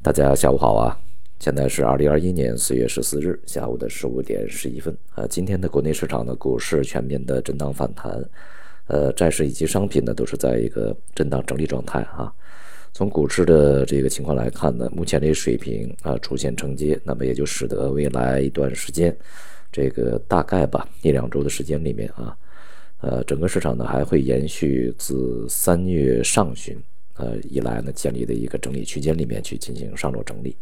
大家下午好啊！现在是二零二一年四月十四日下午的十五点十一分啊。今天的国内市场的股市全面的震荡反弹，呃，债市以及商品呢都是在一个震荡整理状态啊。从股市的这个情况来看呢，目前这水平啊出现承接，那么也就使得未来一段时间，这个大概吧一两周的时间里面啊，呃，整个市场呢还会延续自三月上旬。呃，以来呢，建立的一个整理区间里面去进行上落整理，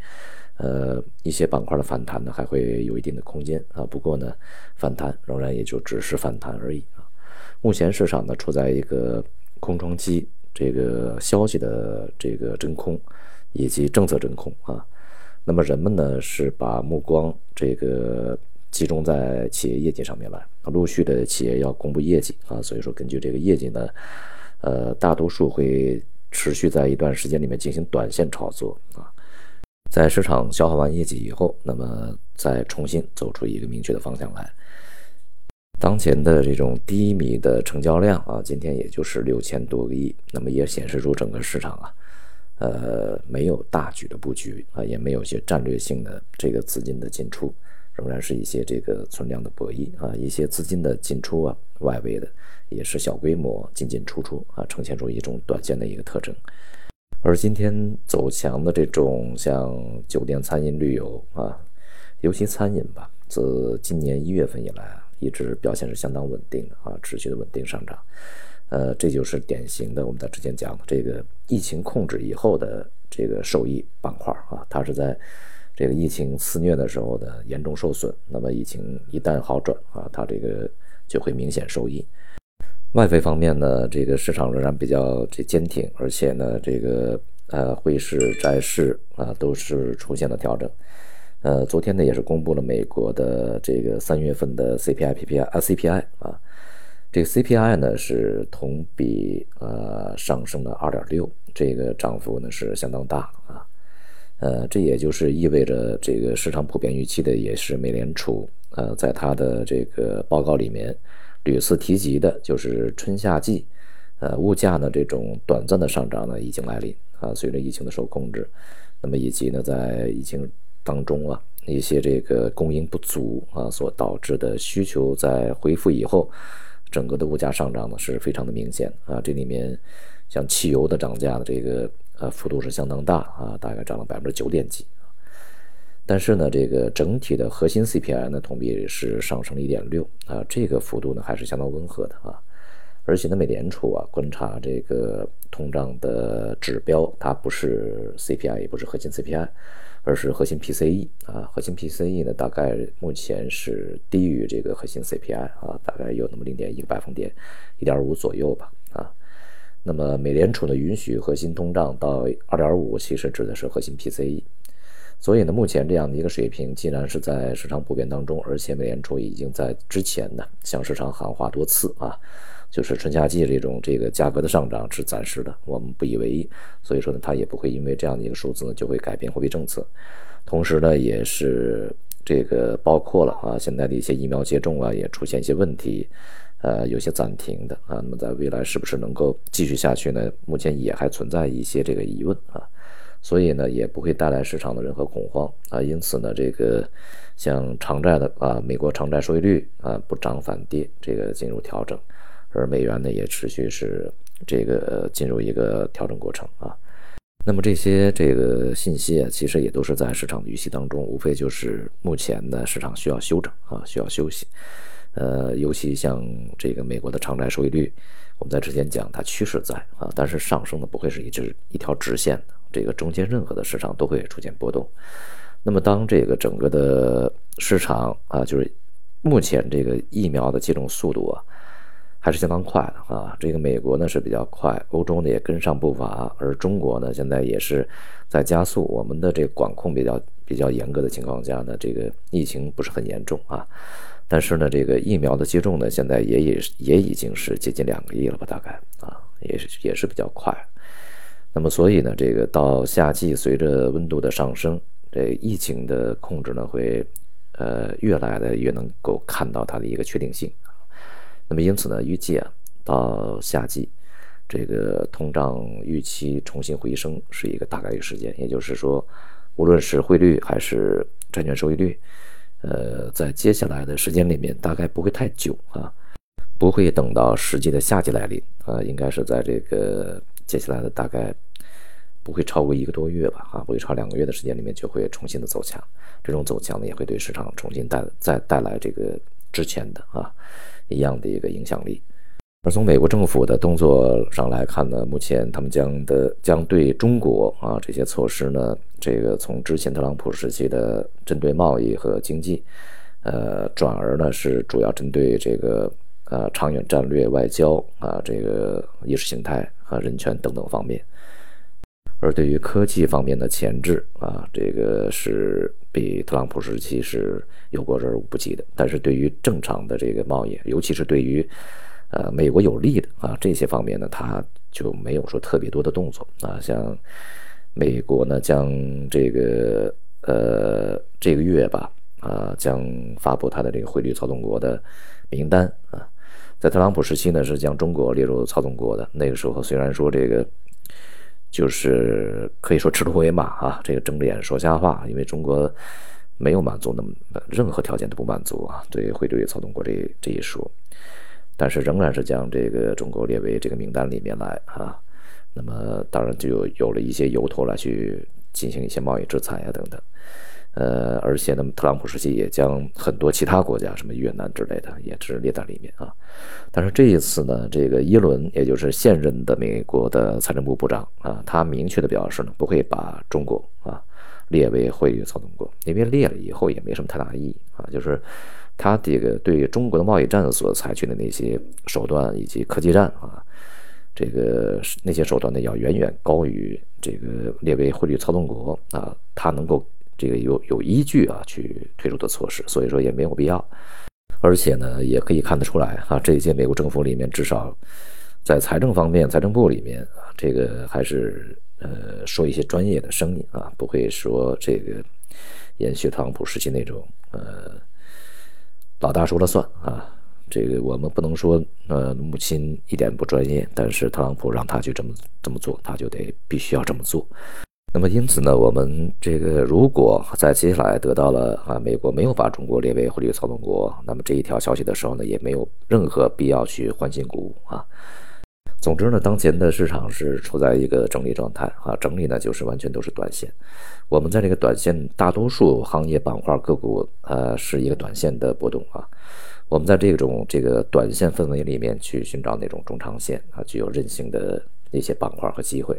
呃，一些板块的反弹呢，还会有一定的空间啊。不过呢，反弹仍然也就只是反弹而已啊。目前市场呢，处在一个空窗期，这个消息的这个真空以及政策真空啊。那么人们呢，是把目光这个集中在企业业绩上面来，陆续的企业要公布业绩啊。所以说，根据这个业绩呢，呃，大多数会。持续在一段时间里面进行短线炒作啊，在市场消化完业绩以后，那么再重新走出一个明确的方向来。当前的这种低迷的成交量啊，今天也就是六千多个亿，那么也显示出整个市场啊，呃，没有大举的布局啊，也没有一些战略性的这个资金的进出。仍然是一些这个存量的博弈啊，一些资金的进出啊，外围的也是小规模进进出出啊，呈现出一种短线的一个特征。而今天走强的这种像酒店、餐饮、旅游啊，尤其餐饮吧，自今年一月份以来啊，一直表现是相当稳定的啊，持续的稳定上涨。呃，这就是典型的我们在之前讲的这个疫情控制以后的这个受益板块啊，它是在。这个疫情肆虐的时候呢严重受损，那么疫情一旦好转啊，它这个就会明显受益。外汇方面呢，这个市场仍然比较这坚挺，而且呢，这个呃汇市、债市啊都是出现了调整。呃，昨天呢也是公布了美国的这个三月份的 CPI、PPI 啊 CPI 啊，这个 CPI 呢是同比呃上升了二点六，这个涨幅呢是相当大。呃，这也就是意味着这个市场普遍预期的，也是美联储呃，在它的这个报告里面屡次提及的，就是春夏季，呃，物价呢这种短暂的上涨呢已经来临啊，随着疫情的受控制，那么以及呢在疫情当中啊一些这个供应不足啊所导致的需求在恢复以后，整个的物价上涨呢是非常的明显啊，这里面像汽油的涨价的这个。呃，幅度是相当大啊，大概涨了百分之九点几但是呢，这个整体的核心 CPI 呢，同比是上升了一点六啊，这个幅度呢还是相当温和的啊。而且呢，美联储啊观察这个通胀的指标，它不是 CPI，也不是核心 CPI，而是核心 PCE 啊。核心 PCE 呢，大概目前是低于这个核心 CPI 啊，大概有那么零点一个百分点，一点五左右吧啊。那么美联储呢允许核心通胀到二点五，其实指的是核心 PCE。所以呢，目前这样的一个水平，既然是在市场普遍当中，而且美联储已经在之前呢向市场喊话多次啊，就是春夏季这种这个价格的上涨是暂时的，我们不以为意。所以说呢，它也不会因为这样的一个数字呢就会改变货币政策。同时呢，也是这个包括了啊，现在的一些疫苗接种啊也出现一些问题。呃，有些暂停的啊，那么在未来是不是能够继续下去呢？目前也还存在一些这个疑问啊，所以呢，也不会带来市场的任何恐慌啊。因此呢，这个像长债的啊，美国长债收益率啊不涨反跌，这个进入调整，而美元呢也持续是这个进入一个调整过程啊。那么这些这个信息啊，其实也都是在市场的预期当中，无非就是目前的市场需要休整啊，需要休息。呃，尤其像这个美国的长债收益率，我们在之前讲它趋势在啊，但是上升的不会是一直一条直线的，这个中间任何的市场都会出现波动。那么当这个整个的市场啊，就是目前这个疫苗的接种速度啊，还是相当快的啊，这个美国呢是比较快，欧洲呢也跟上步伐，而中国呢现在也是在加速，我们的这个管控比较比较严格的情况下呢，这个疫情不是很严重啊。但是呢，这个疫苗的接种呢，现在也也也已经是接近两个亿了吧？大概啊，也是也是比较快。那么，所以呢，这个到夏季，随着温度的上升，这疫情的控制呢，会呃越来的越能够看到它的一个确定性。那么，因此呢，预计啊，到夏季，这个通胀预期重新回升是一个大概率事件。也就是说，无论是汇率还是债券收益率，呃，在接下来的时间里面大概不会太久啊，不会等到实际的夏季来临啊，应该是在这个接下来的大概。不会超过一个多月吧，啊，不会超两个月的时间里面就会重新的走强，这种走强呢也会对市场重新带再带来这个之前的啊一样的一个影响力。而从美国政府的动作上来看呢，目前他们将的将对中国啊这些措施呢，这个从之前特朗普时期的针对贸易和经济，呃，转而呢是主要针对这个呃长远战略、外交啊这个意识形态和人权等等方面。而对于科技方面的前置啊，这个是比特朗普时期是有过之而无不及的。但是对于正常的这个贸易，尤其是对于呃美国有利的啊这些方面呢，他就没有说特别多的动作啊。像美国呢，将这个呃这个月吧啊，将发布它的这个汇率操纵国的名单啊。在特朗普时期呢，是将中国列入操纵国的。那个时候虽然说这个。就是可以说赤兔为马啊，这个睁着眼说瞎话，因为中国没有满足那么任何条件都不满足啊，对汇率操纵国这这一说，但是仍然是将这个中国列为这个名单里面来啊，那么当然就有了一些由头来去进行一些贸易制裁啊等等。呃，而且呢，特朗普时期也将很多其他国家，什么越南之类的，也是列在里面啊。但是这一次呢，这个耶伦，也就是现任的美国的财政部部长啊，他明确的表示呢，不会把中国啊列为汇率操纵国，因为列了以后也没什么太大意义啊。就是他这个对中国的贸易战所采取的那些手段以及科技战啊，这个那些手段呢，要远远高于这个列为汇率操纵国啊，他能够。这个有有依据啊，去推出的措施，所以说也没有必要。而且呢，也可以看得出来啊，这一届美国政府里面，至少在财政方面，财政部里面啊，这个还是呃说一些专业的声音啊，不会说这个延续特朗普时期那种呃老大说了算啊。这个我们不能说呃母亲一点不专业，但是特朗普让他去这么这么做，他就得必须要这么做。那么因此呢，我们这个如果在接下来得到了啊，美国没有把中国列为汇率操纵国，那么这一条消息的时候呢，也没有任何必要去欢欣鼓舞啊。总之呢，当前的市场是处在一个整理状态啊，整理呢就是完全都是短线。我们在这个短线，大多数行业板块个股呃是一个短线的波动啊。我们在这种这个短线氛围里面去寻找那种中长线啊，具有韧性的那些板块和机会。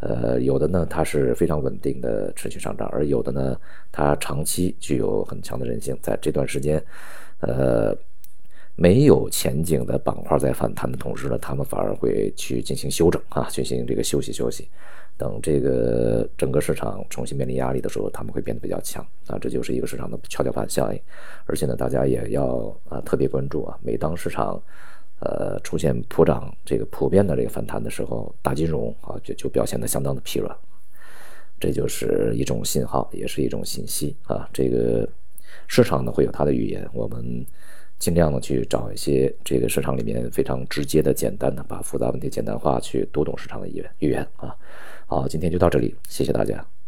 呃，有的呢，它是非常稳定的持续上涨，而有的呢，它长期具有很强的韧性，在这段时间，呃，没有前景的板块在反弹的同时呢，他们反而会去进行休整啊，进行这个休息休息，等这个整个市场重新面临压力的时候，他们会变得比较强啊，这就是一个市场的跷跷板效应，而且呢，大家也要啊特别关注啊，每当市场。呃，出现普涨这个普遍的这个反弹的时候，大金融啊就就表现得相当的疲软，这就是一种信号，也是一种信息啊。这个市场呢会有它的语言，我们尽量的去找一些这个市场里面非常直接的、简单的，把复杂问题简单化，去读懂市场的语言语言啊。好，今天就到这里，谢谢大家。